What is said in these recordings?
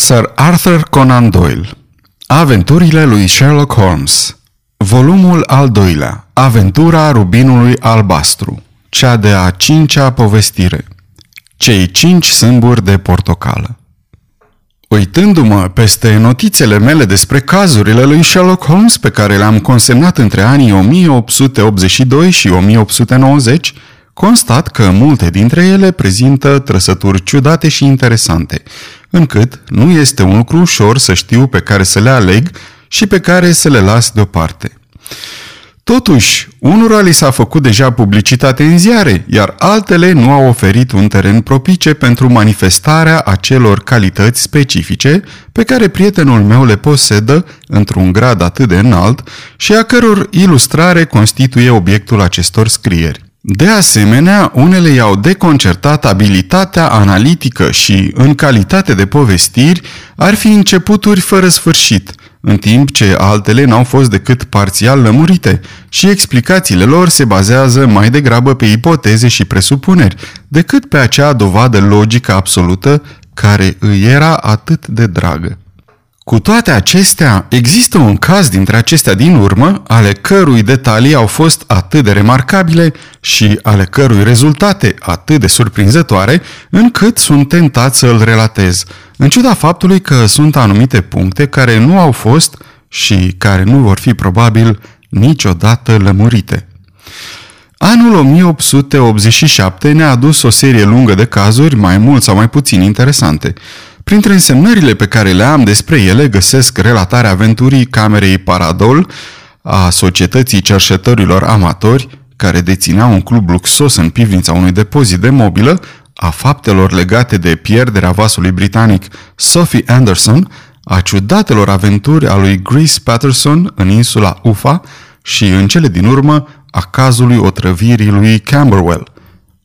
Sir Arthur Conan Doyle Aventurile lui Sherlock Holmes Volumul al doilea Aventura rubinului albastru Cea de a cincea povestire Cei cinci sâmburi de portocală. Uitându-mă peste notițele mele despre cazurile lui Sherlock Holmes pe care le-am consemnat între anii 1882 și 1890, constat că multe dintre ele prezintă trăsături ciudate și interesante, încât nu este un lucru ușor să știu pe care să le aleg și pe care să le las deoparte. Totuși, unora li s-a făcut deja publicitate în ziare, iar altele nu au oferit un teren propice pentru manifestarea acelor calități specifice pe care prietenul meu le posedă într-un grad atât de înalt și a căror ilustrare constituie obiectul acestor scrieri. De asemenea, unele i-au deconcertat abilitatea analitică și, în calitate de povestiri, ar fi începuturi fără sfârșit, în timp ce altele n-au fost decât parțial lămurite și explicațiile lor se bazează mai degrabă pe ipoteze și presupuneri, decât pe acea dovadă logică absolută care îi era atât de dragă. Cu toate acestea, există un caz dintre acestea din urmă, ale cărui detalii au fost atât de remarcabile și ale cărui rezultate atât de surprinzătoare, încât sunt tentat să îl relatez, în ciuda faptului că sunt anumite puncte care nu au fost și care nu vor fi probabil niciodată lămurite. Anul 1887 ne-a adus o serie lungă de cazuri, mai mult sau mai puțin interesante, Printre însemnările pe care le am despre ele găsesc relatarea aventurii Camerei Paradol a Societății Cerșetărilor Amatori, care deținea un club luxos în pivnița unui depozit de mobilă, a faptelor legate de pierderea vasului britanic. Sophie Anderson, a ciudatelor aventuri a lui Grace Patterson în insula Ufa și, în cele din urmă, a cazului otrăvirii lui Camberwell –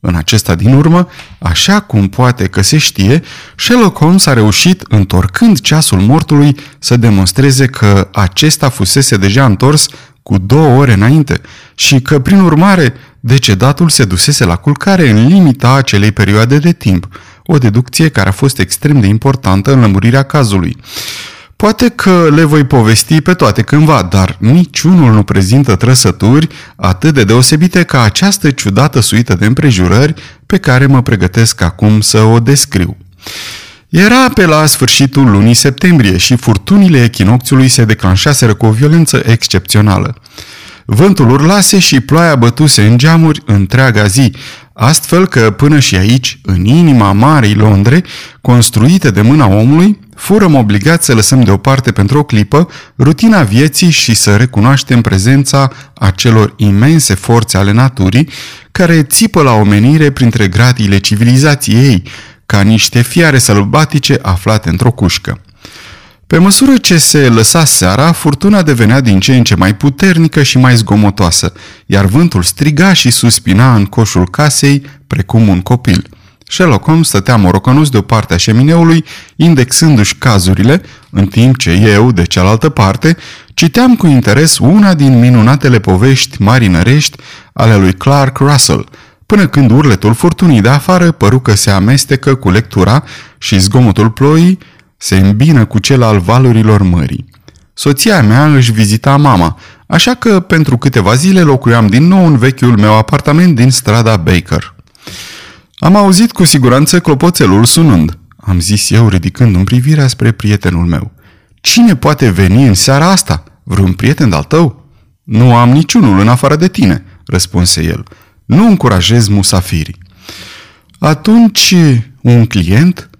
în acesta din urmă, așa cum poate că se știe, Sherlock Holmes a reușit, întorcând ceasul mortului, să demonstreze că acesta fusese deja întors cu două ore înainte și că, prin urmare, decedatul se dusese la culcare în limita acelei perioade de timp, o deducție care a fost extrem de importantă în lămurirea cazului. Poate că le voi povesti pe toate cândva, dar niciunul nu prezintă trăsături atât de deosebite ca această ciudată suită de împrejurări pe care mă pregătesc acum să o descriu. Era pe la sfârșitul lunii septembrie și furtunile echinocțiului se declanșaseră cu o violență excepțională. Vântul urlase și ploaia bătuse în geamuri întreaga zi, astfel că până și aici, în inima Marei Londre, construite de mâna omului, furăm obligați să lăsăm deoparte pentru o clipă rutina vieții și să recunoaștem prezența acelor imense forțe ale naturii care țipă la omenire printre gradiile civilizației ei, ca niște fiare sălbatice aflate într-o cușcă. Pe măsură ce se lăsa seara, furtuna devenea din ce în ce mai puternică și mai zgomotoasă, iar vântul striga și suspina în coșul casei precum un copil. Sherlock Holmes stătea morocănos de o parte a șemineului, indexându-și cazurile, în timp ce eu, de cealaltă parte, citeam cu interes una din minunatele povești marinărești ale lui Clark Russell, până când urletul furtunii de afară păru că se amestecă cu lectura și zgomotul ploii se îmbină cu cel al valurilor mării. Soția mea își vizita mama, așa că pentru câteva zile locuiam din nou în vechiul meu apartament din strada Baker. Am auzit cu siguranță clopoțelul sunând, am zis eu ridicând-mi privirea spre prietenul meu. Cine poate veni în seara asta? Vreun prieten de-al tău? Nu am niciunul în afară de tine, răspunse el. Nu încurajez musafirii. Atunci, un client?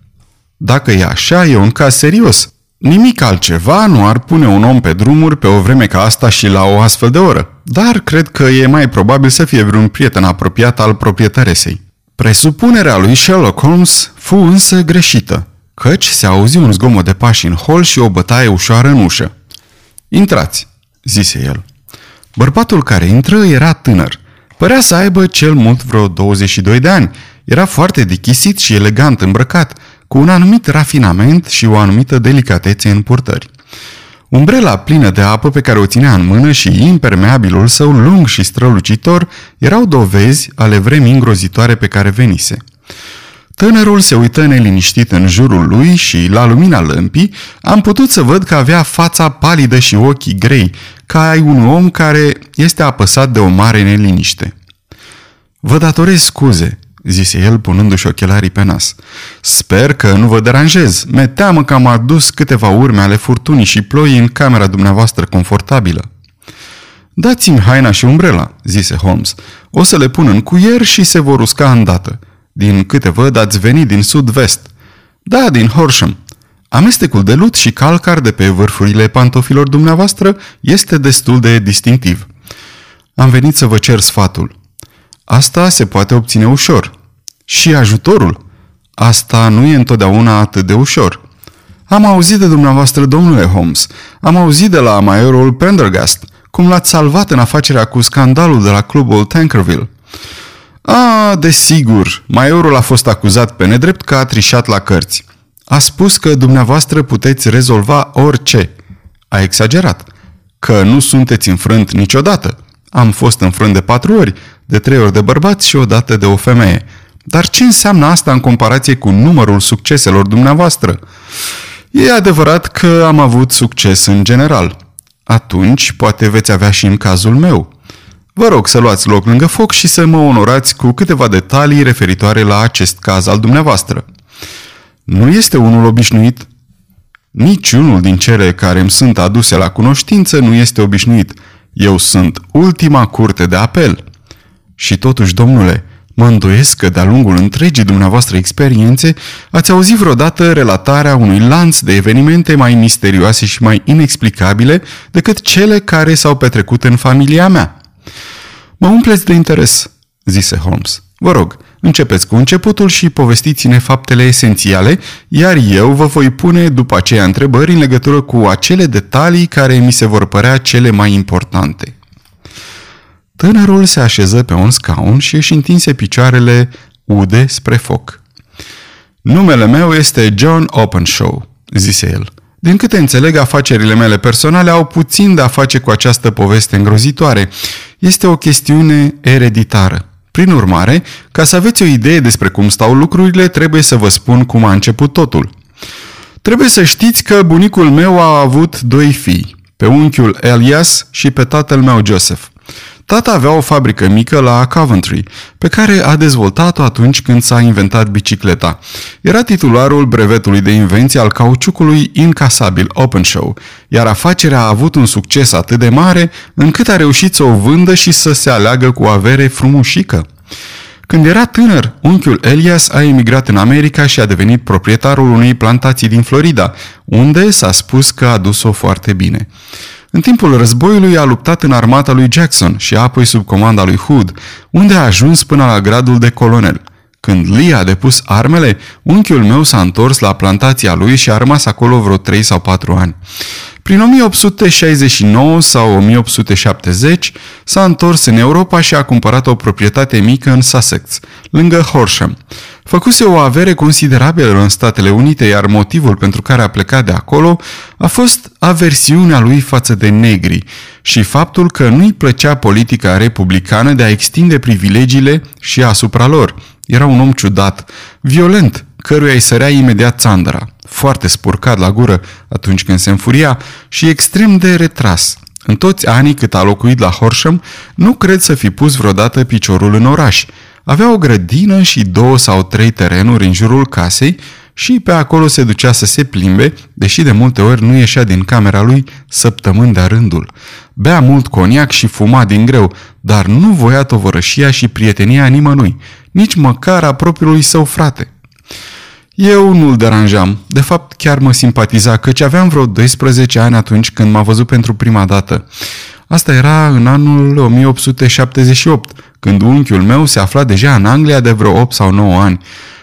Dacă e așa, e un caz serios. Nimic altceva nu ar pune un om pe drumuri pe o vreme ca asta și la o astfel de oră, dar cred că e mai probabil să fie vreun prieten apropiat al proprietăresei. Presupunerea lui Sherlock Holmes fu însă greșită, căci se auzi un zgomot de pași în hol și o bătaie ușoară în ușă. Intrați, zise el. Bărbatul care intră era tânăr. Părea să aibă cel mult vreo 22 de ani. Era foarte dichisit și elegant îmbrăcat, cu un anumit rafinament și o anumită delicatețe în purtări. Umbrela plină de apă pe care o ținea în mână și impermeabilul său lung și strălucitor erau dovezi ale vremii îngrozitoare pe care venise. Tânărul se uită neliniștit în jurul lui și, la lumina lămpii, am putut să văd că avea fața palidă și ochii grei, ca ai un om care este apăsat de o mare neliniște. Vă datorez scuze, zise el punându-și ochelarii pe nas. Sper că nu vă deranjez. Mi-e teamă că am adus câteva urme ale furtunii și ploii în camera dumneavoastră confortabilă. Dați-mi haina și umbrela, zise Holmes. O să le pun în cuier și se vor usca îndată. Din câte văd, ați venit din sud-vest. Da, din Horsham. Amestecul de lut și calcar de pe vârfurile pantofilor dumneavoastră este destul de distinctiv. Am venit să vă cer sfatul. Asta se poate obține ușor. Și ajutorul? Asta nu e întotdeauna atât de ușor. Am auzit de dumneavoastră, domnule Holmes. Am auzit de la maiorul Pendergast, cum l-ați salvat în afacerea cu scandalul de la clubul Tankerville. A, desigur, maiorul a fost acuzat pe nedrept că a trișat la cărți. A spus că dumneavoastră puteți rezolva orice. A exagerat. Că nu sunteți înfrânt niciodată. Am fost înfrânt de patru ori, de trei ori de bărbați și o dată de o femeie. Dar ce înseamnă asta în comparație cu numărul succeselor dumneavoastră? E adevărat că am avut succes în general. Atunci poate veți avea și în cazul meu. Vă rog să luați loc lângă foc și să mă onorați cu câteva detalii referitoare la acest caz al dumneavoastră. Nu este unul obișnuit. Niciunul din cele care îmi sunt aduse la cunoștință nu este obișnuit. Eu sunt ultima curte de apel. Și totuși, domnule, mă îndoiesc că de-a lungul întregii dumneavoastră experiențe ați auzit vreodată relatarea unui lanț de evenimente mai misterioase și mai inexplicabile decât cele care s-au petrecut în familia mea. Mă umpleți de interes, zise Holmes. Vă rog, începeți cu începutul și povestiți-ne faptele esențiale, iar eu vă voi pune după aceea întrebări în legătură cu acele detalii care mi se vor părea cele mai importante. Tânărul se așeză pe un scaun și își întinse picioarele ude spre foc. Numele meu este John Openshaw, zise el. Din câte înțeleg, afacerile mele personale au puțin de a face cu această poveste îngrozitoare. Este o chestiune ereditară. Prin urmare, ca să aveți o idee despre cum stau lucrurile, trebuie să vă spun cum a început totul. Trebuie să știți că bunicul meu a avut doi fii, pe unchiul Elias și pe tatăl meu Joseph. Tata avea o fabrică mică la Coventry, pe care a dezvoltat-o atunci când s-a inventat bicicleta. Era titularul brevetului de invenție al cauciucului incasabil Open Show, iar afacerea a avut un succes atât de mare încât a reușit să o vândă și să se aleagă cu o avere frumușică. Când era tânăr, unchiul Elias a emigrat în America și a devenit proprietarul unei plantații din Florida, unde s-a spus că a dus-o foarte bine. În timpul războiului a luptat în armata lui Jackson și apoi sub comanda lui Hood, unde a ajuns până la gradul de colonel. Când Lee a depus armele, unchiul meu s-a întors la plantația lui și a rămas acolo vreo 3 sau 4 ani. Prin 1869 sau 1870 s-a întors în Europa și a cumpărat o proprietate mică în Sussex, lângă Horsham. Făcuse o avere considerabilă în Statele Unite, iar motivul pentru care a plecat de acolo a fost aversiunea lui față de negri și faptul că nu-i plăcea politica republicană de a extinde privilegiile și asupra lor. Era un om ciudat, violent, căruia îi sărea imediat țandra, foarte spurcat la gură atunci când se înfuria și extrem de retras. În toți anii cât a locuit la Horsham, nu cred să fi pus vreodată piciorul în oraș. Avea o grădină și două sau trei terenuri în jurul casei și pe acolo se ducea să se plimbe, deși de multe ori nu ieșea din camera lui săptămâni de rândul. Bea mult coniac și fuma din greu, dar nu voia tovărășia și prietenia nimănui, nici măcar a propriului său frate. Eu nu-l deranjam. De fapt, chiar mă simpatiza, căci aveam vreo 12 ani atunci când m-a văzut pentru prima dată. Asta era în anul 1878, când unchiul meu se afla deja în Anglia de vreo 8 sau 9 ani.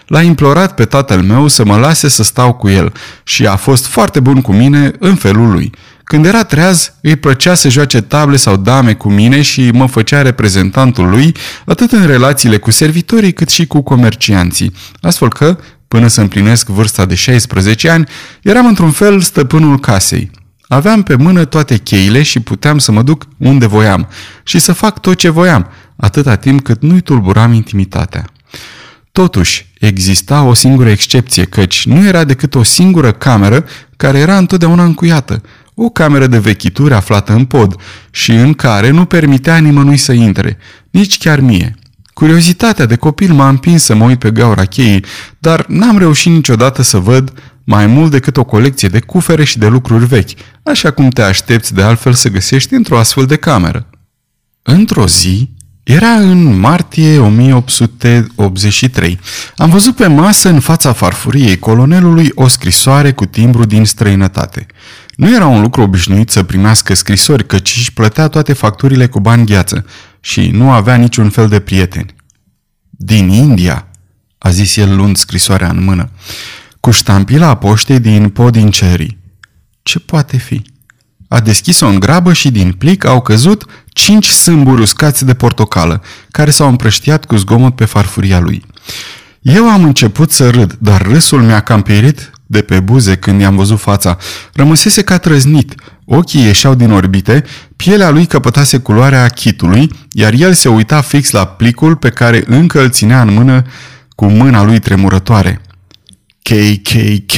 L-a implorat pe tatăl meu să mă lase să stau cu el și a fost foarte bun cu mine în felul lui. Când era treaz, îi plăcea să joace table sau dame cu mine și mă făcea reprezentantul lui atât în relațiile cu servitorii cât și cu comercianții, astfel că, până să împlinesc vârsta de 16 ani, eram într-un fel stăpânul casei. Aveam pe mână toate cheile și puteam să mă duc unde voiam și să fac tot ce voiam, atâta timp cât nu-i tulburam intimitatea. Totuși, exista o singură excepție, căci nu era decât o singură cameră care era întotdeauna încuiată, o cameră de vechituri aflată în pod și în care nu permitea nimănui să intre, nici chiar mie. Curiozitatea de copil m-a împins să mă uit pe gaura cheii, dar n-am reușit niciodată să văd mai mult decât o colecție de cufere și de lucruri vechi, așa cum te aștepți de altfel să găsești într-o astfel de cameră. Într-o zi, era în martie 1883. Am văzut pe masă în fața farfuriei colonelului o scrisoare cu timbru din străinătate. Nu era un lucru obișnuit să primească scrisori, căci își plătea toate facturile cu bani gheață și nu avea niciun fel de prieteni. Din India, a zis el luând scrisoarea în mână, cu ștampila poștei din Podincerii. Ce poate fi? A deschis-o în grabă și din plic au căzut cinci sâmburi uscați de portocală, care s-au împrăștiat cu zgomot pe farfuria lui. Eu am început să râd, dar râsul mi-a cam de pe buze când i-am văzut fața. Rămăsese ca trăznit, ochii ieșeau din orbite, pielea lui căpătase culoarea chitului, iar el se uita fix la plicul pe care încă îl ținea în mână cu mâna lui tremurătoare. KKK,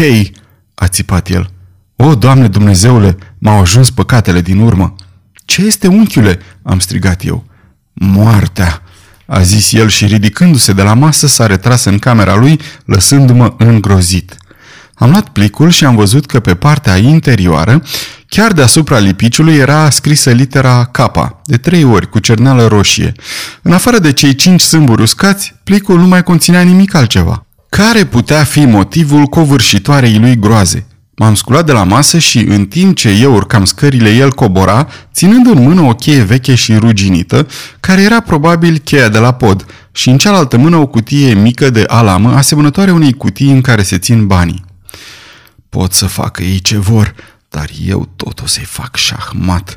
a țipat el. O, Doamne Dumnezeule, m-au ajuns păcatele din urmă. Ce este, unchiule?" am strigat eu. Moartea!" a zis el și ridicându-se de la masă s-a retras în camera lui, lăsându-mă îngrozit. Am luat plicul și am văzut că pe partea interioară, chiar deasupra lipiciului, era scrisă litera K, de trei ori, cu cerneală roșie. În afară de cei cinci sâmburi uscați, plicul nu mai conținea nimic altceva. Care putea fi motivul covârșitoarei lui groaze? M-am sculat de la masă și, în timp ce eu urcam scările, el cobora, ținând în mână o cheie veche și ruginită, care era probabil cheia de la pod, și în cealaltă mână o cutie mică de alamă, asemănătoare unei cutii în care se țin banii. Pot să facă ei ce vor, dar eu tot o să-i fac șahmat,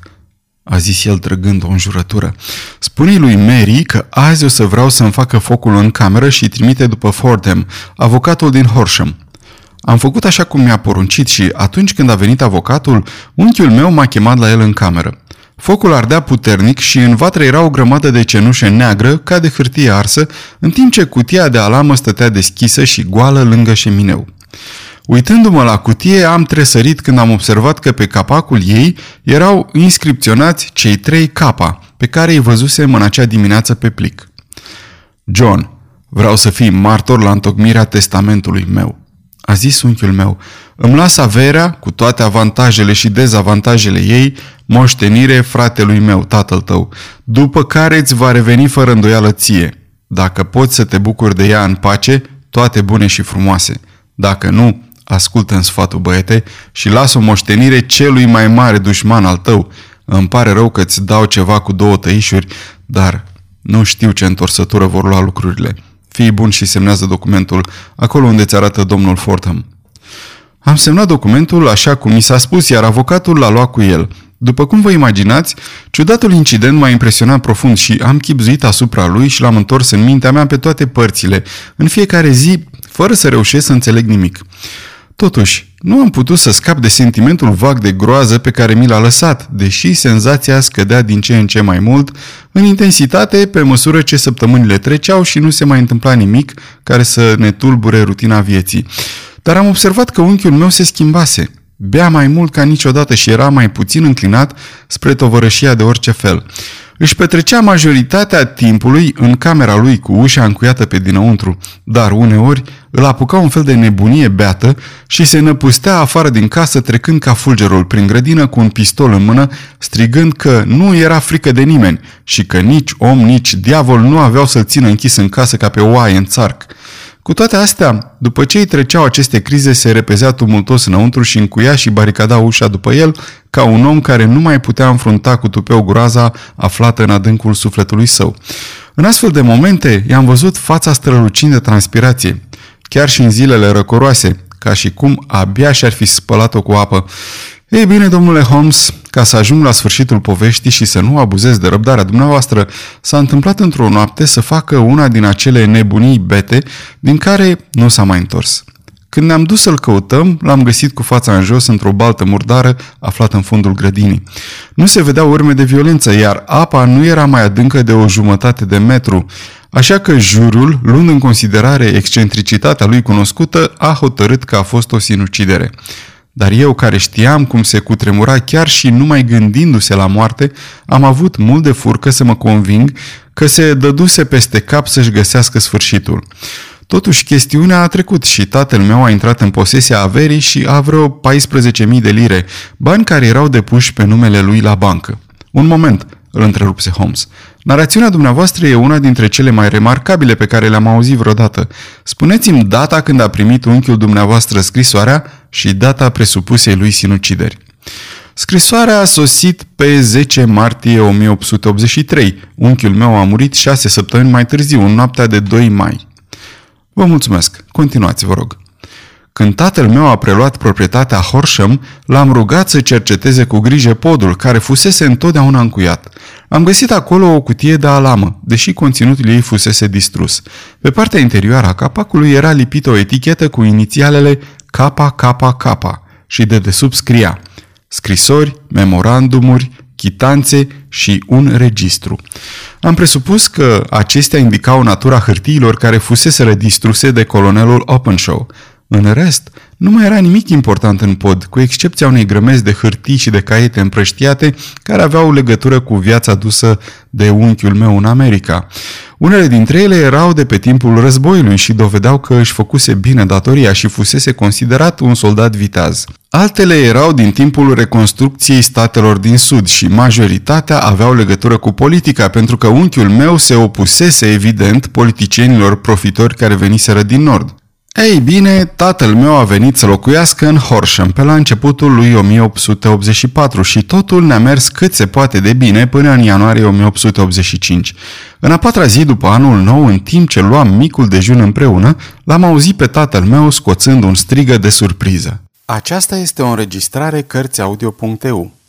a zis el trăgând o înjurătură. spune lui Mary că azi o să vreau să-mi facă focul în cameră și trimite după Fordham, avocatul din Horsham. Am făcut așa cum mi-a poruncit și atunci când a venit avocatul, unchiul meu m-a chemat la el în cameră. Focul ardea puternic și în vatră era o grămadă de cenușă neagră ca de hârtie arsă, în timp ce cutia de alamă stătea deschisă și goală lângă șemineu. Uitându-mă la cutie, am tresărit când am observat că pe capacul ei erau inscripționați cei trei capa, pe care îi văzusem în acea dimineață pe plic. John, vreau să fii martor la întocmirea testamentului meu a zis unchiul meu, îmi las averea, cu toate avantajele și dezavantajele ei, moștenire fratelui meu, tatăl tău, după care îți va reveni fără îndoială ție. Dacă poți să te bucuri de ea în pace, toate bune și frumoase. Dacă nu, ascultă în sfatul băiete și lasă o moștenire celui mai mare dușman al tău. Îmi pare rău că îți dau ceva cu două tăișuri, dar nu știu ce întorsătură vor lua lucrurile. Fii bun și semnează documentul acolo unde ți arată domnul Fordham. Am semnat documentul așa cum mi s-a spus, iar avocatul l-a luat cu el. După cum vă imaginați, ciudatul incident m-a impresionat profund și am chipzuit asupra lui și l-am întors în mintea mea pe toate părțile, în fiecare zi, fără să reușesc să înțeleg nimic. Totuși, nu am putut să scap de sentimentul vag de groază pe care mi l-a lăsat, deși senzația scădea din ce în ce mai mult, în intensitate pe măsură ce săptămânile treceau și nu se mai întâmpla nimic care să ne tulbure rutina vieții. Dar am observat că unchiul meu se schimbase. Bea mai mult ca niciodată și era mai puțin înclinat spre tovărășia de orice fel. Își petrecea majoritatea timpului în camera lui cu ușa încuiată pe dinăuntru, dar uneori îl apuca un fel de nebunie beată și se năpustea afară din casă trecând ca fulgerul prin grădină cu un pistol în mână, strigând că nu era frică de nimeni și că nici om, nici diavol nu aveau să-l țină închis în casă ca pe oaie în țarc. Cu toate astea, după ce îi treceau aceste crize, se repezea tumultos înăuntru și încuia și baricada ușa după el, ca un om care nu mai putea înfrunta cu tupeu groaza aflată în adâncul sufletului său. În astfel de momente, i-am văzut fața strălucind de transpirație, chiar și în zilele răcoroase, ca și cum abia și-ar fi spălat-o cu apă. Ei bine, domnule Holmes, ca să ajung la sfârșitul poveștii și să nu abuzez de răbdarea dumneavoastră, s-a întâmplat într-o noapte să facă una din acele nebunii bete din care nu s-a mai întors. Când ne-am dus să-l căutăm, l-am găsit cu fața în jos într-o baltă murdară aflată în fundul grădinii. Nu se vedeau urme de violență, iar apa nu era mai adâncă de o jumătate de metru, așa că jurul, luând în considerare excentricitatea lui cunoscută, a hotărât că a fost o sinucidere. Dar eu, care știam cum se cutremura chiar și numai gândindu-se la moarte, am avut mult de furcă să mă conving că se dăduse peste cap să-și găsească sfârșitul. Totuși, chestiunea a trecut și tatăl meu a intrat în posesia averii și a vreo 14.000 de lire, bani care erau depuși pe numele lui la bancă. Un moment, îl întrerupse Holmes. Narațiunea dumneavoastră e una dintre cele mai remarcabile pe care le-am auzit vreodată. Spuneți-mi data când a primit unchiul dumneavoastră scrisoarea și data presupusei lui sinucideri. Scrisoarea a sosit pe 10 martie 1883. Unchiul meu a murit șase săptămâni mai târziu, în noaptea de 2 mai. Vă mulțumesc. Continuați, vă rog. Când tatăl meu a preluat proprietatea Horsham, l-am rugat să cerceteze cu grijă podul, care fusese întotdeauna încuiat. Am găsit acolo o cutie de alamă, deși conținutul ei fusese distrus. Pe partea interioară a capacului era lipită o etichetă cu inițialele KKK și de desubt scria scrisori, memorandumuri, chitanțe și un registru. Am presupus că acestea indicau natura hârtiilor care fuseseră distruse de colonelul Openshaw. În rest, nu mai era nimic important în pod, cu excepția unei grămezi de hârtii și de caiete împrăștiate care aveau legătură cu viața dusă de unchiul meu în America. Unele dintre ele erau de pe timpul războiului și dovedeau că își făcuse bine datoria și fusese considerat un soldat viteaz. Altele erau din timpul reconstrucției statelor din sud și majoritatea aveau legătură cu politica pentru că unchiul meu se opusese evident politicienilor profitori care veniseră din nord. Ei bine, tatăl meu a venit să locuiască în Horsham pe la începutul lui 1884 și totul ne-a mers cât se poate de bine până în ianuarie 1885. În a patra zi după anul nou, în timp ce luam micul dejun împreună, l-am auzit pe tatăl meu scoțând un strigă de surpriză. Aceasta este o înregistrare Cărțiaudio.eu.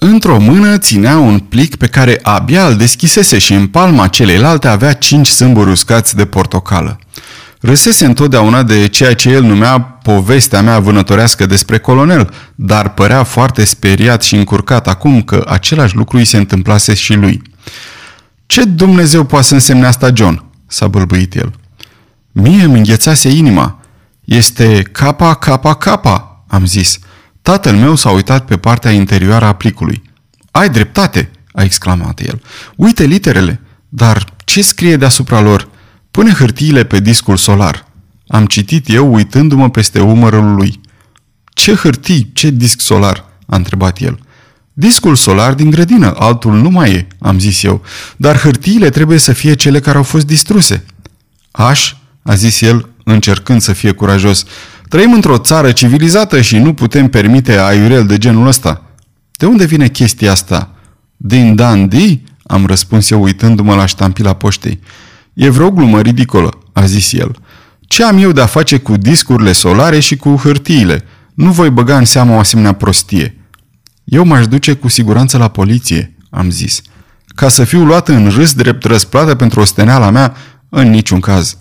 Într-o mână ținea un plic pe care abia îl deschisese și în palma celeilalte avea cinci sâmburi uscați de portocală. Râsese întotdeauna de ceea ce el numea povestea mea vânătorească despre colonel, dar părea foarte speriat și încurcat acum că același lucru îi se întâmplase și lui. Ce Dumnezeu poate să însemne asta, John?" s-a bălbâit el. Mie îmi înghețase inima. Este capa, capa, capa, am zis. Tatăl meu s-a uitat pe partea interioară a plicului. Ai dreptate!" a exclamat el. Uite literele! Dar ce scrie deasupra lor? Pune hârtiile pe discul solar." Am citit eu uitându-mă peste umărul lui. Ce hârtii? Ce disc solar?" a întrebat el. Discul solar din grădină, altul nu mai e, am zis eu, dar hârtiile trebuie să fie cele care au fost distruse. Aș, a zis el, încercând să fie curajos, Trăim într-o țară civilizată și nu putem permite aiurel de genul ăsta. De unde vine chestia asta? Din Dandy? Am răspuns eu uitându-mă la ștampila poștei. E vreo glumă ridicolă, a zis el. Ce am eu de-a face cu discurile solare și cu hârtiile? Nu voi băga în seamă o asemenea prostie. Eu m-aș duce cu siguranță la poliție, am zis. Ca să fiu luat în râs drept răsplată pentru osteneala mea, în niciun caz.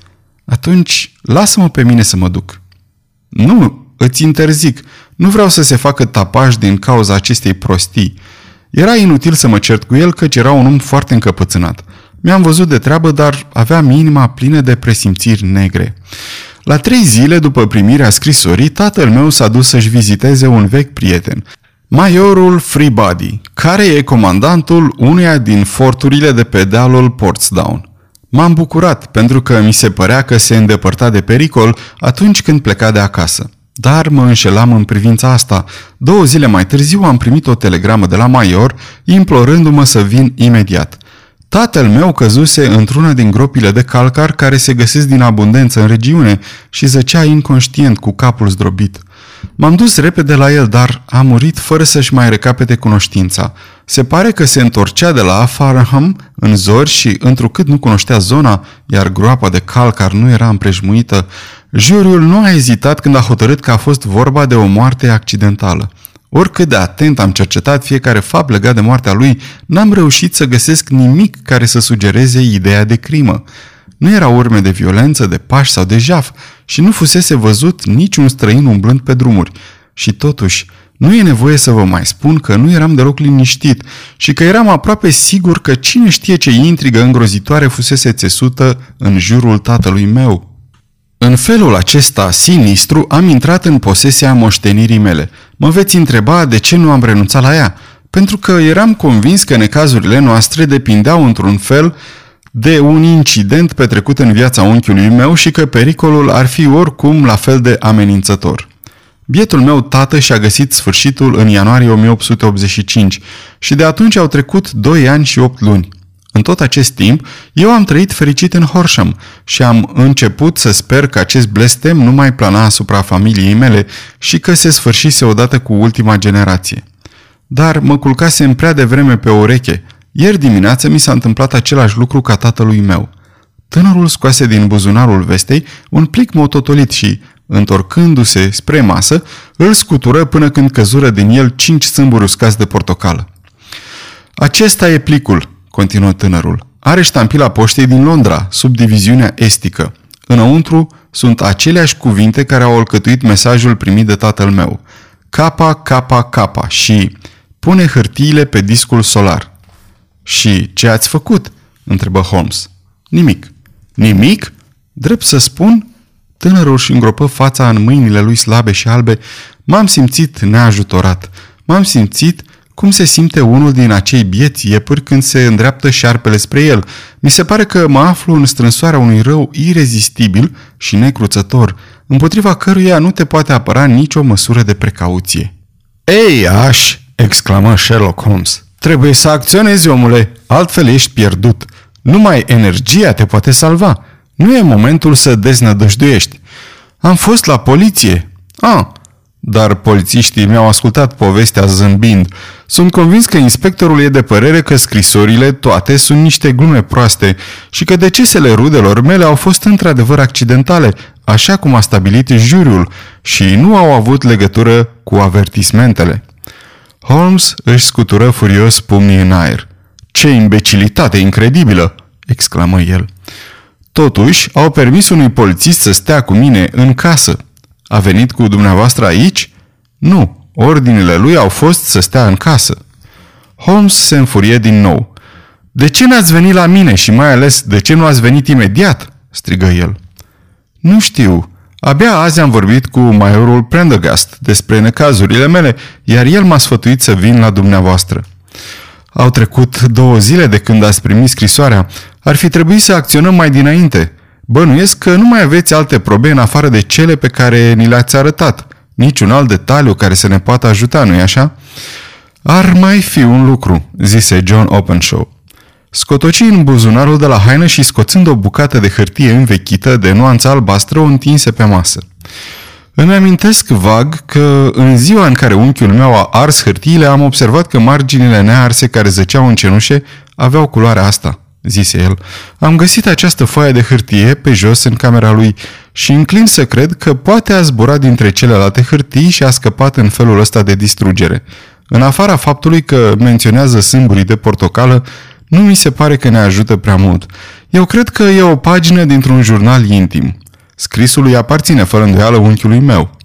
Atunci, lasă-mă pe mine să mă duc. Nu, îți interzic. Nu vreau să se facă tapaj din cauza acestei prostii. Era inutil să mă cert cu el, căci era un om foarte încăpățânat. Mi-am văzut de treabă, dar aveam inima plină de presimțiri negre. La trei zile după primirea scrisorii, tatăl meu s-a dus să-și viziteze un vechi prieten, Majorul Freebody, care e comandantul uneia din forturile de pe dealul Portsdown. M-am bucurat pentru că mi se părea că se îndepărta de pericol atunci când pleca de acasă. Dar mă înșelam în privința asta. Două zile mai târziu am primit o telegramă de la Maior, implorându-mă să vin imediat. Tatăl meu căzuse într-una din gropile de calcar care se găsesc din abundență în regiune și zăcea inconștient cu capul zdrobit. M-am dus repede la el, dar a murit fără să-și mai recapete cunoștința. Se pare că se întorcea de la Farham în zori și, întrucât nu cunoștea zona, iar groapa de calcar nu era împrejmuită, juriul nu a ezitat când a hotărât că a fost vorba de o moarte accidentală. Oricât de atent am cercetat fiecare fapt legat de moartea lui, n-am reușit să găsesc nimic care să sugereze ideea de crimă. Nu erau urme de violență, de pași sau de jaf și nu fusese văzut niciun străin umblând pe drumuri. Și totuși, nu e nevoie să vă mai spun că nu eram deloc liniștit și că eram aproape sigur că cine știe ce intrigă îngrozitoare fusese țesută în jurul tatălui meu. În felul acesta sinistru am intrat în posesia moștenirii mele. Mă veți întreba de ce nu am renunțat la ea, pentru că eram convins că necazurile noastre depindeau într-un fel de un incident petrecut în viața unchiului meu și că pericolul ar fi oricum la fel de amenințător. Bietul meu tată și-a găsit sfârșitul în ianuarie 1885 și de atunci au trecut 2 ani și 8 luni. În tot acest timp, eu am trăit fericit în Horsham și am început să sper că acest blestem nu mai plana asupra familiei mele și că se sfârșise odată cu ultima generație. Dar mă culcasem prea devreme pe o ureche. Ieri dimineață mi s-a întâmplat același lucru ca tatălui meu. Tânărul scoase din buzunarul vestei un plic mototolit și, întorcându-se spre masă, îl scutură până când căzură din el cinci sâmburi uscați de portocală. Acesta e plicul, continuă tânărul. Are ștampila poștei din Londra, sub diviziunea estică. Înăuntru sunt aceleași cuvinte care au alcătuit mesajul primit de tatăl meu. Capa, capa, capa și pune hârtiile pe discul solar. Și ce ați făcut? întrebă Holmes. Nimic. Nimic? Drept să spun, tânărul își îngropă fața în mâinile lui slabe și albe. M-am simțit neajutorat. M-am simțit cum se simte unul din acei bieți iepuri când se îndreaptă șarpele spre el. Mi se pare că mă aflu în strânsoarea unui rău irezistibil și necruțător, împotriva căruia nu te poate apăra nicio măsură de precauție. Ei, aș!" exclamă Sherlock Holmes. Trebuie să acționezi, omule, altfel ești pierdut. Numai energia te poate salva. Nu e momentul să deznădăjduiești. Am fost la poliție. Ah, dar polițiștii mi-au ascultat povestea zâmbind. Sunt convins că inspectorul e de părere că scrisorile toate sunt niște glume proaste și că decesele rudelor mele au fost într-adevăr accidentale, așa cum a stabilit juriul, și nu au avut legătură cu avertismentele. Holmes își scutură furios pumnii în aer. Ce imbecilitate incredibilă!" exclamă el. Totuși, au permis unui polițist să stea cu mine în casă. A venit cu dumneavoastră aici? Nu, ordinele lui au fost să stea în casă. Holmes se înfurie din nou. De ce n-ați venit la mine și mai ales de ce nu ați venit imediat? strigă el. Nu știu. Abia azi am vorbit cu majorul Prendergast despre necazurile mele, iar el m-a sfătuit să vin la dumneavoastră. Au trecut două zile de când ați primit scrisoarea. Ar fi trebuit să acționăm mai dinainte. Bănuiesc că nu mai aveți alte probe în afară de cele pe care ni le-ați arătat. Niciun alt detaliu care să ne poată ajuta, nu-i așa? Ar mai fi un lucru, zise John Openshaw. Scotoci în buzunarul de la haină și scoțând o bucată de hârtie învechită de nuanță albastră o întinse pe masă. Îmi amintesc vag că în ziua în care unchiul meu a ars hârtiile am observat că marginile nearse care zăceau în cenușe aveau culoarea asta zise el. Am găsit această foaie de hârtie pe jos în camera lui și înclin să cred că poate a zburat dintre celelalte hârtii și a scăpat în felul ăsta de distrugere. În afara faptului că menționează sâmburii de portocală, nu mi se pare că ne ajută prea mult. Eu cred că e o pagină dintr-un jurnal intim. Scrisul îi aparține fără îndoială unchiului meu.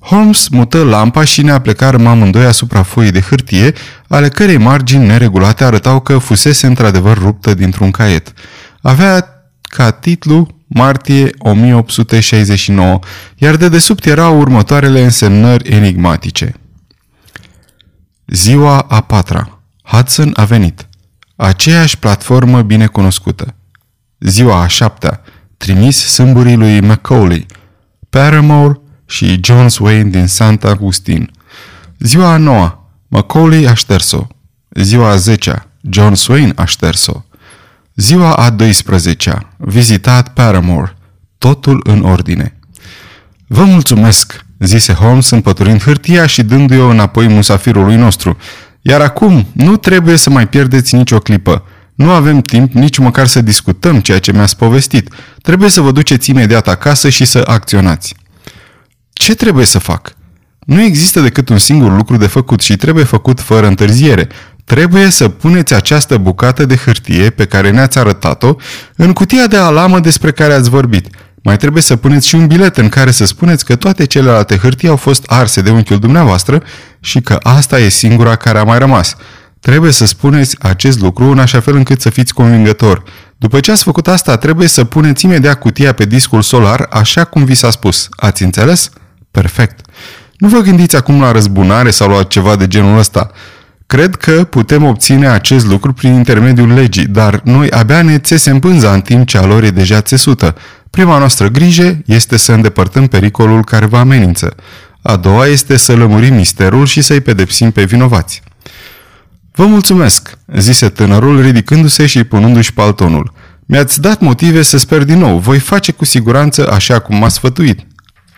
Holmes mută lampa și ne aplecarăm amândoi asupra foii de hârtie, ale cărei margini neregulate arătau că fusese într-adevăr ruptă dintr-un caiet. Avea ca titlu Martie 1869, iar de desubt erau următoarele însemnări enigmatice. Ziua a patra. Hudson a venit. Aceeași platformă bine cunoscută. Ziua a șaptea, trimis sâmburii lui Macaulay, Paramore și John Swain din Santa Augustine. Ziua a noua, Macaulay a șters-o. Ziua a zecea, John Swain a șters-o. Ziua a 12-a, vizitat Paramore, totul în ordine. Vă mulțumesc, zise Holmes împăturind hârtia și dându-i-o înapoi musafirului nostru. Iar acum nu trebuie să mai pierdeți nicio clipă. Nu avem timp nici măcar să discutăm ceea ce mi-ați povestit. Trebuie să vă duceți imediat acasă și să acționați. Ce trebuie să fac? Nu există decât un singur lucru de făcut și trebuie făcut fără întârziere. Trebuie să puneți această bucată de hârtie pe care ne-ați arătat-o în cutia de alamă despre care ați vorbit. Mai trebuie să puneți și un bilet în care să spuneți că toate celelalte hârtii au fost arse de unchiul dumneavoastră și că asta e singura care a mai rămas. Trebuie să spuneți acest lucru în așa fel încât să fiți convingător. După ce ați făcut asta, trebuie să puneți imediat cutia pe discul solar așa cum vi s-a spus. Ați înțeles? Perfect. Nu vă gândiți acum la răzbunare sau la ceva de genul ăsta. Cred că putem obține acest lucru prin intermediul legii, dar noi abia ne țesem pânza în timp ce a lor e deja țesută. Prima noastră grijă este să îndepărtăm pericolul care vă amenință. A doua este să lămurim misterul și să-i pedepsim pe vinovați. Vă mulțumesc, zise tânărul ridicându-se și punându-și paltonul. Mi-ați dat motive să sper din nou. Voi face cu siguranță așa cum m-ați sfătuit.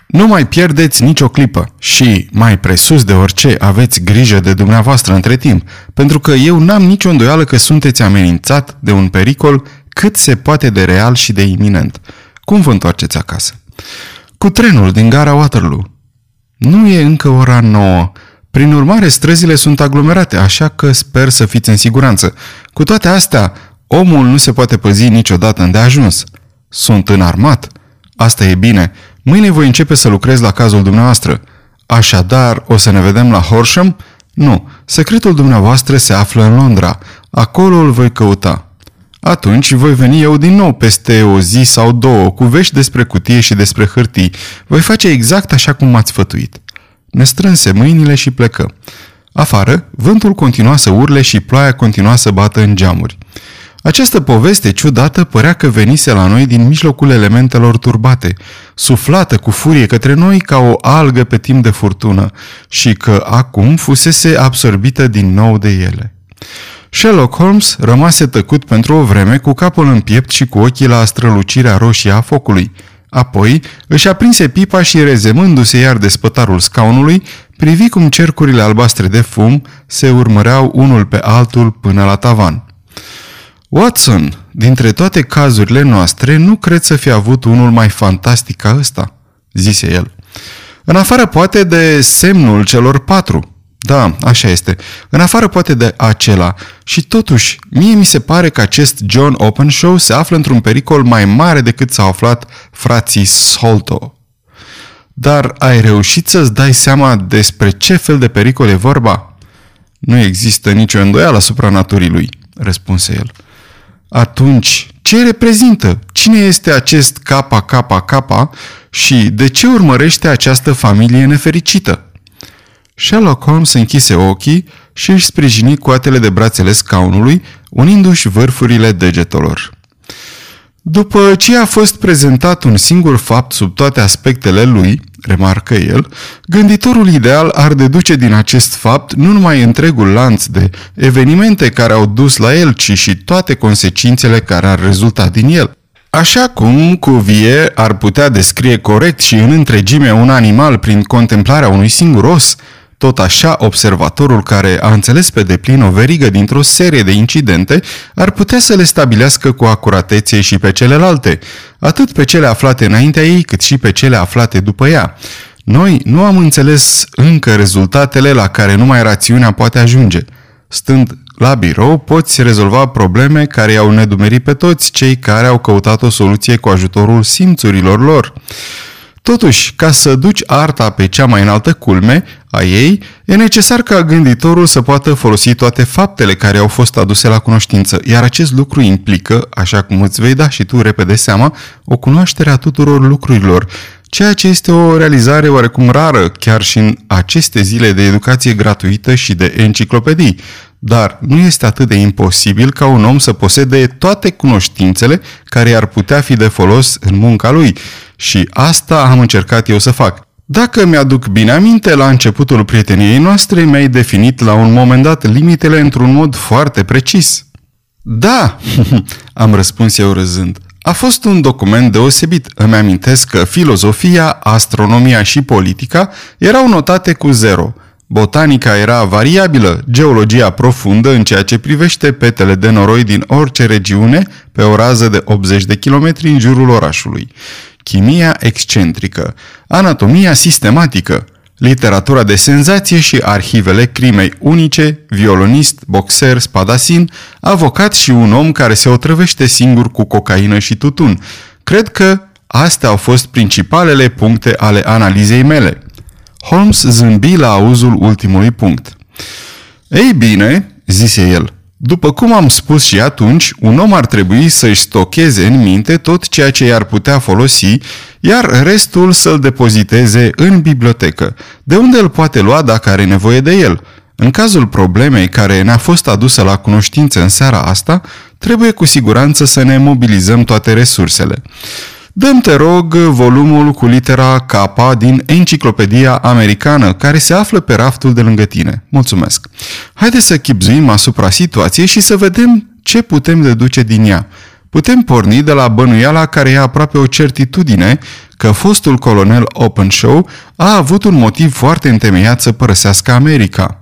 Nu mai pierdeți nicio clipă și, mai presus de orice, aveți grijă de dumneavoastră între timp, pentru că eu n-am nicio îndoială că sunteți amenințat de un pericol cât se poate de real și de iminent. Cum vă întoarceți acasă? Cu trenul din gara Waterloo. Nu e încă ora nouă. Prin urmare, străzile sunt aglomerate, așa că sper să fiți în siguranță. Cu toate astea, omul nu se poate păzi niciodată îndeajuns. Sunt înarmat. Asta e bine. Mâine voi începe să lucrez la cazul dumneavoastră. Așadar, o să ne vedem la Horsham? Nu. Secretul dumneavoastră se află în Londra. Acolo îl voi căuta. Atunci voi veni eu din nou peste o zi sau două cu vești despre cutie și despre hârtii. Voi face exact așa cum m-ați fătuit. Ne strânse mâinile și plecă. Afară, vântul continua să urle și ploaia continua să bată în geamuri. Această poveste ciudată părea că venise la noi din mijlocul elementelor turbate, suflată cu furie către noi ca o algă pe timp de furtună și că acum fusese absorbită din nou de ele. Sherlock Holmes rămase tăcut pentru o vreme cu capul în piept și cu ochii la strălucirea roșie a focului. Apoi își aprinse pipa și rezemându-se iar de spătarul scaunului, privi cum cercurile albastre de fum se urmăreau unul pe altul până la tavan. Watson, dintre toate cazurile noastre, nu cred să fi avut unul mai fantastic ca ăsta, zise el. În afară poate de semnul celor patru, da, așa este. În afară poate de acela. Și totuși, mie mi se pare că acest John Openshaw se află într-un pericol mai mare decât s-au aflat frații Solto. Dar ai reușit să-ți dai seama despre ce fel de pericol e vorba? Nu există nicio îndoială asupra naturii lui, răspunse el. Atunci, ce reprezintă? Cine este acest KKK și de ce urmărește această familie nefericită? Sherlock Holmes închise ochii și își sprijini coatele de brațele scaunului, unindu-și vârfurile degetelor. După ce a fost prezentat un singur fapt sub toate aspectele lui, remarcă el, gânditorul ideal ar deduce din acest fapt nu numai întregul lanț de evenimente care au dus la el, ci și toate consecințele care ar rezulta din el. Așa cum Cuvier ar putea descrie corect și în întregime un animal prin contemplarea unui singur os, tot așa, observatorul care a înțeles pe deplin o verigă dintr-o serie de incidente ar putea să le stabilească cu acuratețe și pe celelalte, atât pe cele aflate înaintea ei, cât și pe cele aflate după ea. Noi nu am înțeles încă rezultatele la care numai rațiunea poate ajunge. Stând la birou, poți rezolva probleme care i-au nedumerit pe toți cei care au căutat o soluție cu ajutorul simțurilor lor. Totuși, ca să duci arta pe cea mai înaltă culme a ei, e necesar ca gânditorul să poată folosi toate faptele care au fost aduse la cunoștință, iar acest lucru implică, așa cum îți vei da și tu repede seama, o cunoaștere a tuturor lucrurilor, ceea ce este o realizare oarecum rară chiar și în aceste zile de educație gratuită și de enciclopedii, dar nu este atât de imposibil ca un om să posede toate cunoștințele care ar putea fi de folos în munca lui și asta am încercat eu să fac. Dacă mi-aduc bine aminte, la începutul prieteniei noastre mi-ai definit la un moment dat limitele într-un mod foarte precis. Da, am răspuns eu râzând. A fost un document deosebit. Îmi amintesc că filozofia, astronomia și politica erau notate cu zero. Botanica era variabilă, geologia profundă în ceea ce privește petele de noroi din orice regiune pe o rază de 80 de kilometri în jurul orașului. Chimia excentrică, anatomia sistematică, literatura de senzație și arhivele crimei unice, violonist, boxer, spadasin, avocat și un om care se otrăvește singur cu cocaină și tutun. Cred că astea au fost principalele puncte ale analizei mele. Holmes zâmbi la auzul ultimului punct. Ei bine, zise el, după cum am spus și atunci, un om ar trebui să-și stocheze în minte tot ceea ce i-ar putea folosi, iar restul să-l depoziteze în bibliotecă, de unde îl poate lua dacă are nevoie de el. În cazul problemei care ne-a fost adusă la cunoștință în seara asta, trebuie cu siguranță să ne mobilizăm toate resursele. Dăm, te rog, volumul cu litera K din Enciclopedia Americană, care se află pe raftul de lângă tine. Mulțumesc! Haideți să chipzuim asupra situației și să vedem ce putem deduce din ea. Putem porni de la bănuiala care e aproape o certitudine că fostul colonel Openshaw a avut un motiv foarte întemeiat să părăsească America.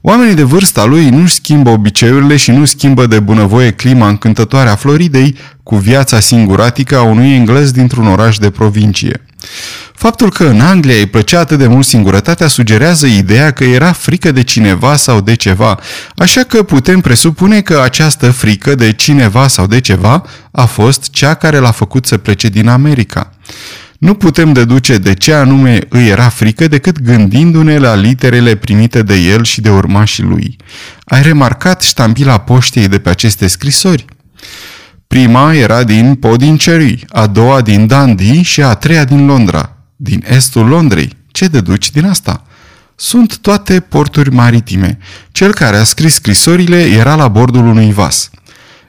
Oamenii de vârsta lui nu schimbă obiceiurile și nu schimbă de bunăvoie clima încântătoare a Floridei cu viața singuratică a unui englez dintr-un oraș de provincie. Faptul că în Anglia îi plăcea atât de mult singurătatea sugerează ideea că era frică de cineva sau de ceva, așa că putem presupune că această frică de cineva sau de ceva a fost cea care l-a făcut să plece din America. Nu putem deduce de ce anume îi era frică decât gândindu-ne la literele primite de el și de urmașii lui. Ai remarcat ștampila poștei de pe aceste scrisori? Prima era din Podincherry, a doua din Dundee și a treia din Londra. Din estul Londrei. Ce deduci din asta? Sunt toate porturi maritime. Cel care a scris scrisorile era la bordul unui vas.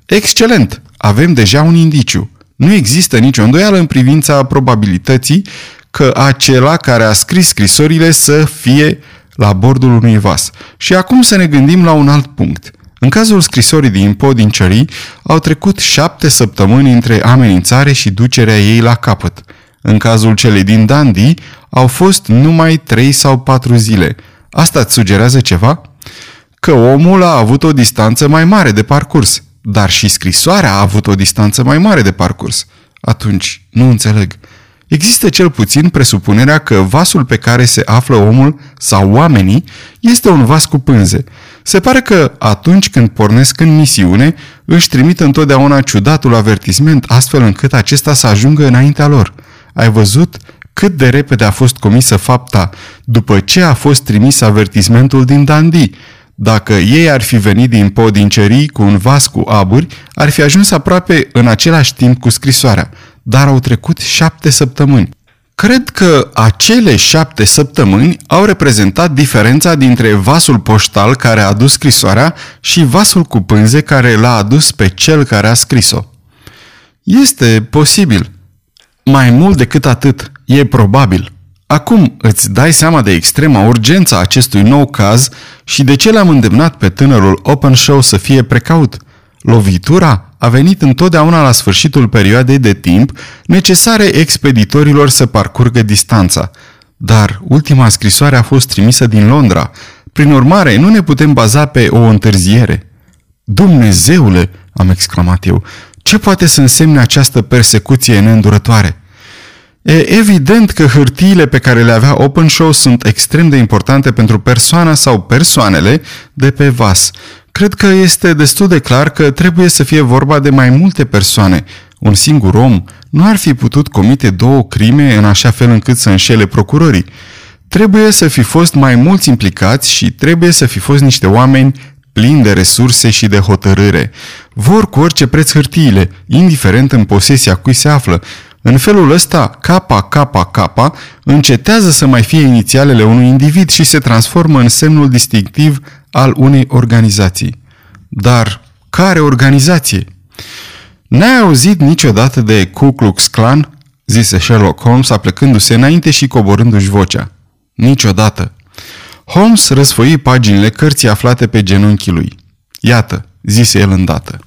Excelent! Avem deja un indiciu. Nu există nicio îndoială în privința probabilității că acela care a scris scrisorile să fie la bordul unui vas. Și acum să ne gândim la un alt punct. În cazul scrisorii din Podincery, au trecut șapte săptămâni între amenințare și ducerea ei la capăt. În cazul celei din Dundee, au fost numai trei sau patru zile. Asta îți sugerează ceva? Că omul a avut o distanță mai mare de parcurs dar și scrisoarea a avut o distanță mai mare de parcurs. Atunci, nu înțeleg. Există cel puțin presupunerea că vasul pe care se află omul sau oamenii este un vas cu pânze. Se pare că atunci când pornesc în misiune, își trimit întotdeauna ciudatul avertisment astfel încât acesta să ajungă înaintea lor. Ai văzut cât de repede a fost comisă fapta după ce a fost trimis avertismentul din Dundee dacă ei ar fi venit din podincerii cu un vas cu aburi, ar fi ajuns aproape în același timp cu scrisoarea, dar au trecut șapte săptămâni. Cred că acele șapte săptămâni au reprezentat diferența dintre vasul poștal care a adus scrisoarea și vasul cu pânze care l-a adus pe cel care a scris-o. Este posibil. Mai mult decât atât, e probabil. Acum îți dai seama de extrema urgență a acestui nou caz și de ce l-am îndemnat pe tânărul Open Show să fie precaut. Lovitura a venit întotdeauna la sfârșitul perioadei de timp necesare expeditorilor să parcurgă distanța. Dar ultima scrisoare a fost trimisă din Londra. Prin urmare, nu ne putem baza pe o întârziere. Dumnezeule, am exclamat eu, ce poate să însemne această persecuție neîndurătoare? E evident că hârtiile pe care le avea OpenShow sunt extrem de importante pentru persoana sau persoanele de pe vas. Cred că este destul de clar că trebuie să fie vorba de mai multe persoane. Un singur om nu ar fi putut comite două crime în așa fel încât să înșele procurorii. Trebuie să fi fost mai mulți implicați și trebuie să fi fost niște oameni plini de resurse și de hotărâre. Vor cu orice preț hârtiile, indiferent în posesia cui se află, În felul ăsta, KKK încetează să mai fie inițialele unui individ și se transformă în semnul distinctiv al unei organizații. Dar care organizație? N-ai auzit niciodată de Ku Klux Klan? zise Sherlock Holmes aplecându-se înainte și coborându-și vocea. Niciodată. Holmes răsfoi paginile cărții aflate pe genunchii lui. Iată, zise el îndată.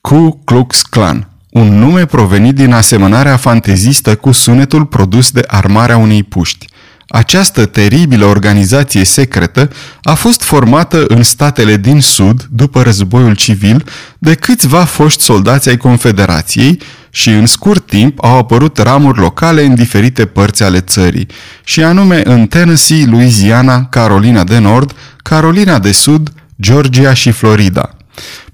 Ku Klux Klan, un nume provenit din asemănarea fantezistă cu sunetul produs de armarea unei puști. Această teribilă organizație secretă a fost formată în statele din Sud, după războiul civil, de câțiva foști soldați ai Confederației și în scurt timp au apărut ramuri locale în diferite părți ale țării, și anume în Tennessee, Louisiana, Carolina de Nord, Carolina de Sud, Georgia și Florida.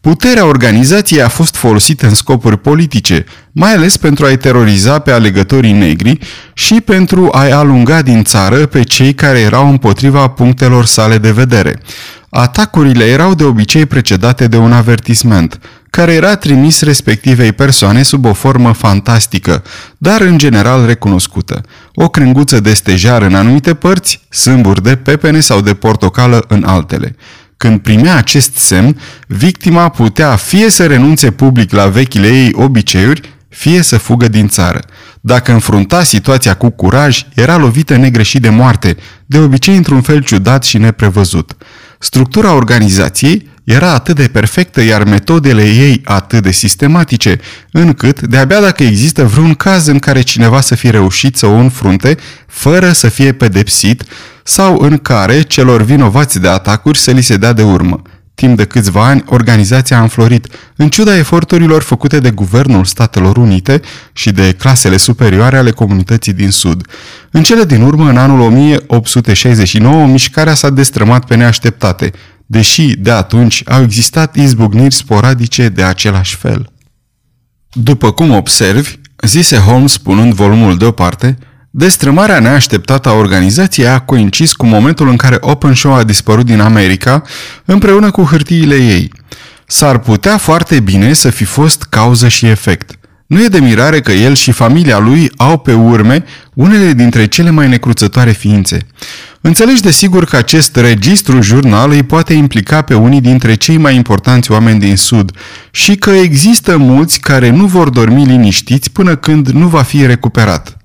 Puterea organizației a fost folosită în scopuri politice, mai ales pentru a-i teroriza pe alegătorii negri și pentru a-i alunga din țară pe cei care erau împotriva punctelor sale de vedere. Atacurile erau de obicei precedate de un avertisment, care era trimis respectivei persoane sub o formă fantastică, dar în general recunoscută. O crenguță de stejar în anumite părți, sâmburi de pepene sau de portocală în altele. Când primea acest semn, victima putea fie să renunțe public la vechile ei obiceiuri, fie să fugă din țară. Dacă înfrunta situația cu curaj, era lovită negreșit de moarte, de obicei într-un fel ciudat și neprevăzut. Structura organizației era atât de perfectă, iar metodele ei atât de sistematice, încât, de-abia dacă există vreun caz în care cineva să fie reușit să o înfrunte, fără să fie pedepsit, sau în care celor vinovați de atacuri să li se dea de urmă. Timp de câțiva ani, organizația a înflorit, în ciuda eforturilor făcute de Guvernul Statelor Unite și de clasele superioare ale comunității din Sud. În cele din urmă, în anul 1869, mișcarea s-a destrămat pe neașteptate, deși de atunci au existat izbucniri sporadice de același fel. După cum observi, zise Holmes punând volumul deoparte, Destrămarea neașteptată a organizației a coincis cu momentul în care Open Show a dispărut din America împreună cu hârtiile ei. S-ar putea foarte bine să fi fost cauză și efect. Nu e de mirare că el și familia lui au pe urme unele dintre cele mai necruțătoare ființe. Înțelegi de sigur că acest registru jurnal îi poate implica pe unii dintre cei mai importanți oameni din Sud și că există mulți care nu vor dormi liniștiți până când nu va fi recuperat.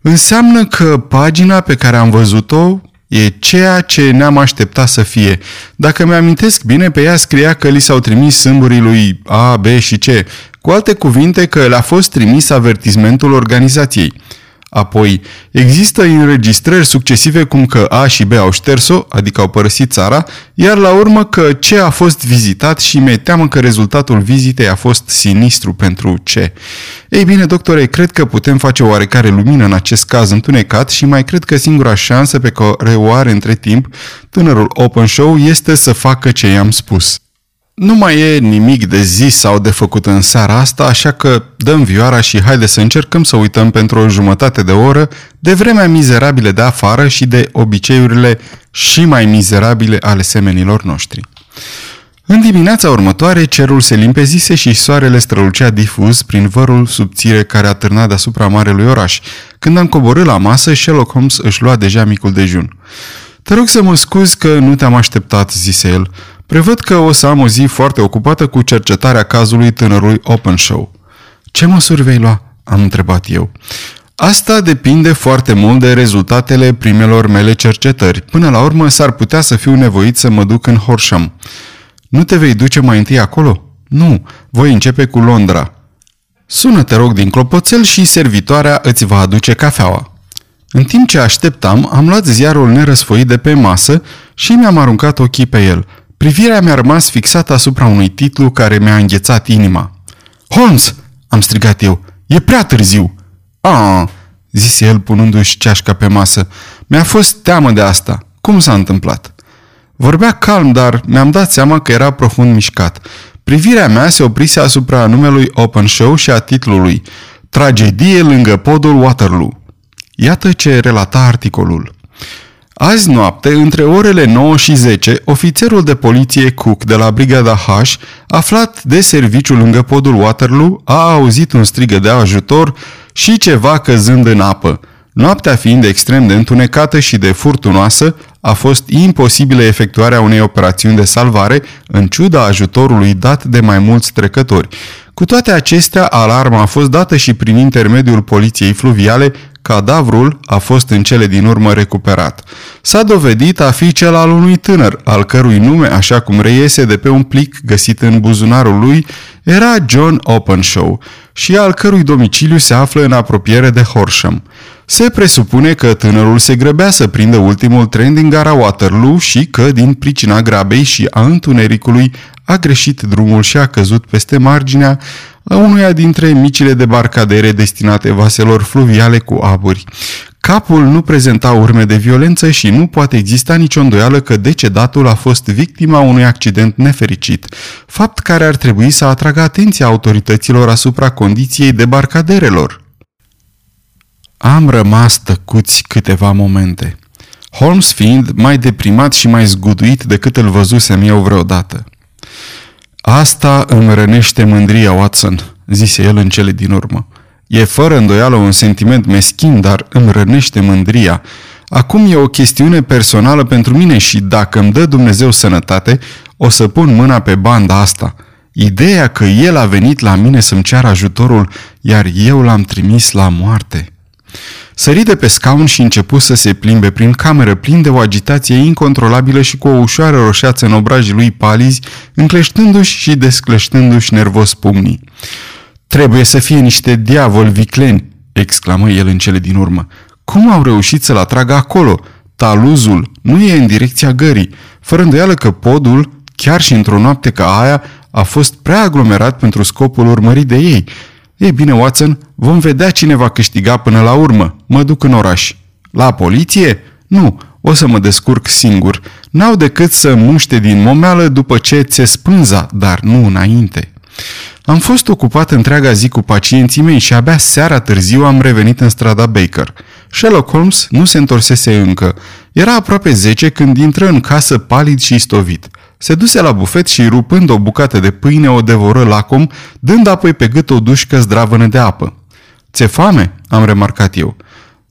Înseamnă că pagina pe care am văzut-o e ceea ce ne-am așteptat să fie. Dacă mi-amintesc bine, pe ea scria că li s-au trimis sâmburii lui A, B și C. Cu alte cuvinte că le-a fost trimis avertismentul organizației. Apoi, există înregistrări succesive cum că A și B au șters-o, adică au părăsit țara, iar la urmă că C a fost vizitat și mi-e teamă că rezultatul vizitei a fost sinistru pentru C. Ei bine, doctore, cred că putem face o oarecare lumină în acest caz întunecat și mai cred că singura șansă pe care o are între timp tânărul Open Show este să facă ce i-am spus. Nu mai e nimic de zis sau de făcut în seara asta, așa că dăm vioara și haide să încercăm să uităm pentru o jumătate de oră de vremea mizerabilă de afară și de obiceiurile și mai mizerabile ale semenilor noștri. În dimineața următoare, cerul se limpezise și soarele strălucea difuz prin vărul subțire care a târnat deasupra marelui oraș. Când am coborât la masă, Sherlock Holmes își lua deja micul dejun. Te rog să mă scuzi că nu te-am așteptat," zise el. Prevăd că o să am o zi foarte ocupată cu cercetarea cazului tânărului Open Show. Ce măsuri vei lua? Am întrebat eu. Asta depinde foarte mult de rezultatele primelor mele cercetări. Până la urmă s-ar putea să fiu nevoit să mă duc în Horsham. Nu te vei duce mai întâi acolo? Nu, voi începe cu Londra. Sună, te rog, din clopoțel și servitoarea îți va aduce cafeaua. În timp ce așteptam, am luat ziarul nerăsfoit de pe masă și mi-am aruncat ochii pe el – Privirea mi-a rămas fixată asupra unui titlu care mi-a înghețat inima. Holmes!" am strigat eu. E prea târziu!" Ah!" zise el punându-și ceașca pe masă. Mi-a fost teamă de asta. Cum s-a întâmplat?" Vorbea calm, dar mi-am dat seama că era profund mișcat. Privirea mea se oprise asupra numelui Open Show și a titlului Tragedie lângă podul Waterloo. Iată ce relata articolul. Azi noapte, între orele 9 și 10, ofițerul de poliție Cook de la Brigada H, aflat de serviciu lângă podul Waterloo, a auzit un strigă de ajutor și ceva căzând în apă. Noaptea fiind extrem de întunecată și de furtunoasă, a fost imposibilă efectuarea unei operațiuni de salvare, în ciuda ajutorului dat de mai mulți trecători. Cu toate acestea, alarma a fost dată și prin intermediul poliției fluviale, cadavrul a fost în cele din urmă recuperat. S-a dovedit a fi cel al unui tânăr, al cărui nume, așa cum reiese de pe un plic găsit în buzunarul lui, era John Openshaw și al cărui domiciliu se află în apropiere de Horsham. Se presupune că tânărul se grăbea să prindă ultimul tren din gara Waterloo și că, din pricina grabei și a întunericului, a greșit drumul și a căzut peste marginea la unuia dintre micile debarcadere destinate vaselor fluviale cu aburi. Capul nu prezenta urme de violență și nu poate exista nicio îndoială că decedatul a fost victima unui accident nefericit, fapt care ar trebui să atragă atenția autorităților asupra condiției debarcaderelor. Am rămas tăcuți câteva momente. Holmes fiind mai deprimat și mai zguduit decât îl văzusem eu vreodată. Asta îmi rănește mândria, Watson, zise el în cele din urmă. E fără îndoială un sentiment meschin, dar îmi rănește mândria. Acum e o chestiune personală pentru mine și dacă îmi dă Dumnezeu sănătate, o să pun mâna pe banda asta. Ideea că el a venit la mine să-mi ceară ajutorul, iar eu l-am trimis la moarte. Sări de pe scaun și începu să se plimbe prin cameră, plin de o agitație incontrolabilă și cu o ușoară roșeață în obrajii lui palizi, încleștându-și și descleștându-și nervos pumnii. Trebuie să fie niște diavoli vicleni!" exclamă el în cele din urmă. Cum au reușit să-l atragă acolo? Taluzul nu e în direcția gării. Fără îndoială că podul, chiar și într-o noapte ca aia, a fost prea aglomerat pentru scopul urmărit de ei. Ei bine, Watson, vom vedea cine va câștiga până la urmă. Mă duc în oraș. La poliție? Nu, o să mă descurc singur. N-au decât să muște din momeală după ce ți spânza, dar nu înainte. Am fost ocupat întreaga zi cu pacienții mei și abia seara târziu am revenit în strada Baker. Sherlock Holmes nu se întorsese încă. Era aproape 10 când intră în casă palid și stovit. Se duse la bufet și, rupând o bucată de pâine, o devoră lacom, dând apoi pe gât o dușcă zdravănă de apă. Ți-e foame?" am remarcat eu.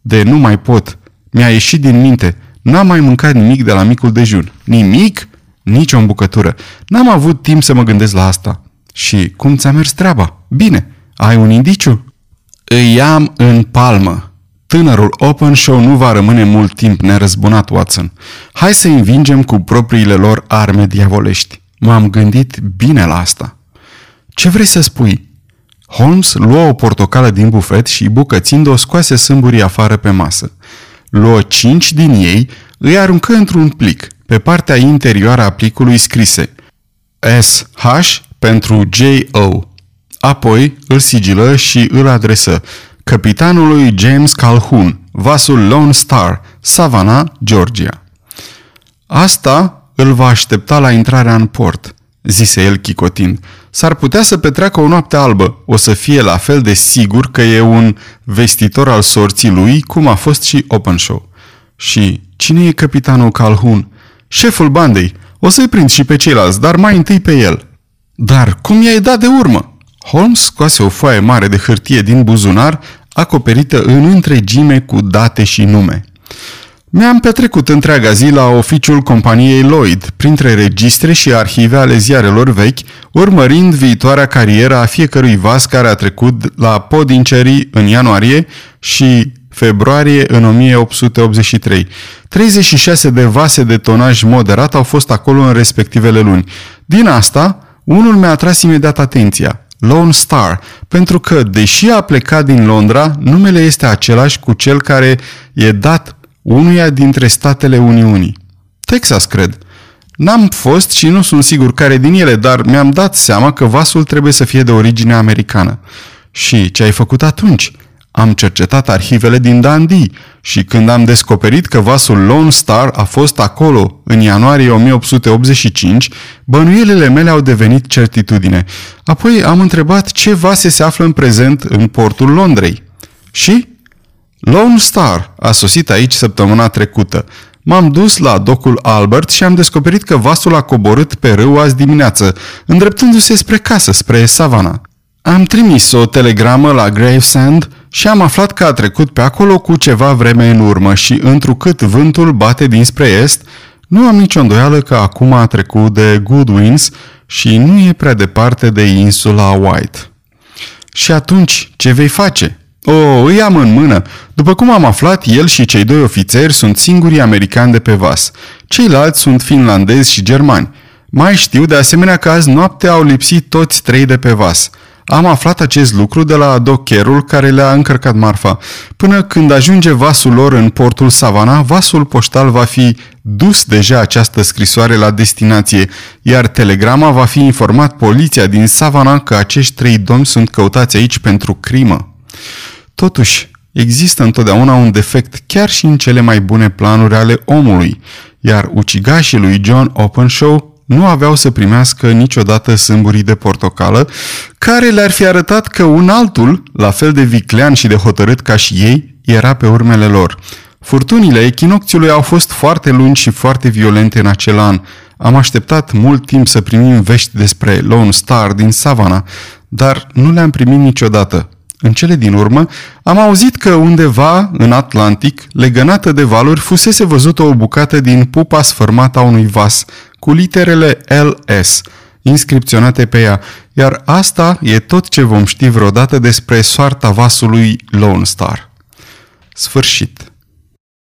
De nu mai pot. Mi-a ieșit din minte. N-am mai mâncat nimic de la micul dejun. Nimic? Nici o îmbucătură. N-am avut timp să mă gândesc la asta. Și cum ți-a mers treaba? Bine. Ai un indiciu? Îi am în palmă. Tânărul Open Show nu va rămâne mult timp nerăzbunat, Watson. Hai să învingem cu propriile lor arme diavolești. M-am gândit bine la asta. Ce vrei să spui? Holmes luă o portocală din bufet și, bucățind-o, scoase sâmburii afară pe masă. Luă cinci din ei, îi aruncă într-un plic. Pe partea interioară a plicului scrise SH pentru J.O. Apoi îl sigilă și îl adresă capitanului James Calhoun, vasul Lone Star, Savannah, Georgia. Asta îl va aștepta la intrarea în port, zise el chicotind. S-ar putea să petreacă o noapte albă, o să fie la fel de sigur că e un vestitor al sorții lui, cum a fost și Openshaw. Și cine e capitanul Calhoun? Șeful bandei. O să-i prind și pe ceilalți, dar mai întâi pe el. Dar cum i-ai dat de urmă? Holmes scoase o foaie mare de hârtie din buzunar, acoperită în întregime cu date și nume. Mi-am petrecut întreaga zi la oficiul companiei Lloyd, printre registre și arhive ale ziarelor vechi, urmărind viitoarea carieră a fiecărui vas care a trecut la Podincerii în ianuarie și februarie în 1883. 36 de vase de tonaj moderat au fost acolo în respectivele luni. Din asta, unul mi-a atras imediat atenția, Lone Star, pentru că, deși a plecat din Londra, numele este același cu cel care e dat unuia dintre statele Uniunii. Texas, cred. N-am fost și nu sunt sigur care din ele, dar mi-am dat seama că vasul trebuie să fie de origine americană. Și ce ai făcut atunci? Am cercetat arhivele din Dundee și când am descoperit că vasul Lone Star a fost acolo în ianuarie 1885, bănuielile mele au devenit certitudine. Apoi am întrebat ce vase se află în prezent în portul Londrei. Și? Lone Star a sosit aici săptămâna trecută. M-am dus la docul Albert și am descoperit că vasul a coborât pe râu azi dimineață, îndreptându-se spre casă, spre savana. Am trimis o telegramă la Gravesend și am aflat că a trecut pe acolo cu ceva vreme în urmă și, întrucât vântul bate dinspre est, nu am nicio îndoială că acum a trecut de Goodwins și nu e prea departe de insula White. Și atunci, ce vei face? O, îi am în mână. După cum am aflat, el și cei doi ofițeri sunt singurii americani de pe vas. Ceilalți sunt finlandezi și germani. Mai știu de asemenea că azi noapte au lipsit toți trei de pe vas. Am aflat acest lucru de la docherul care le-a încărcat marfa. Până când ajunge vasul lor în portul Savana, vasul poștal va fi dus deja această scrisoare la destinație, iar telegrama va fi informat poliția din Savana că acești trei domni sunt căutați aici pentru crimă. Totuși, există întotdeauna un defect chiar și în cele mai bune planuri ale omului, iar ucigașii lui John Openshaw nu aveau să primească niciodată sâmburii de portocală, care le-ar fi arătat că un altul, la fel de viclean și de hotărât ca și ei, era pe urmele lor. Furtunile echinocțiului au fost foarte lungi și foarte violente în acel an. Am așteptat mult timp să primim vești despre Lone Star din Savana, dar nu le-am primit niciodată. În cele din urmă, am auzit că undeva, în Atlantic, legănată de valuri, fusese văzută o bucată din pupa sfărmată a unui vas, cu literele LS, inscripționate pe ea, iar asta e tot ce vom ști vreodată despre soarta vasului Lone Star. Sfârșit.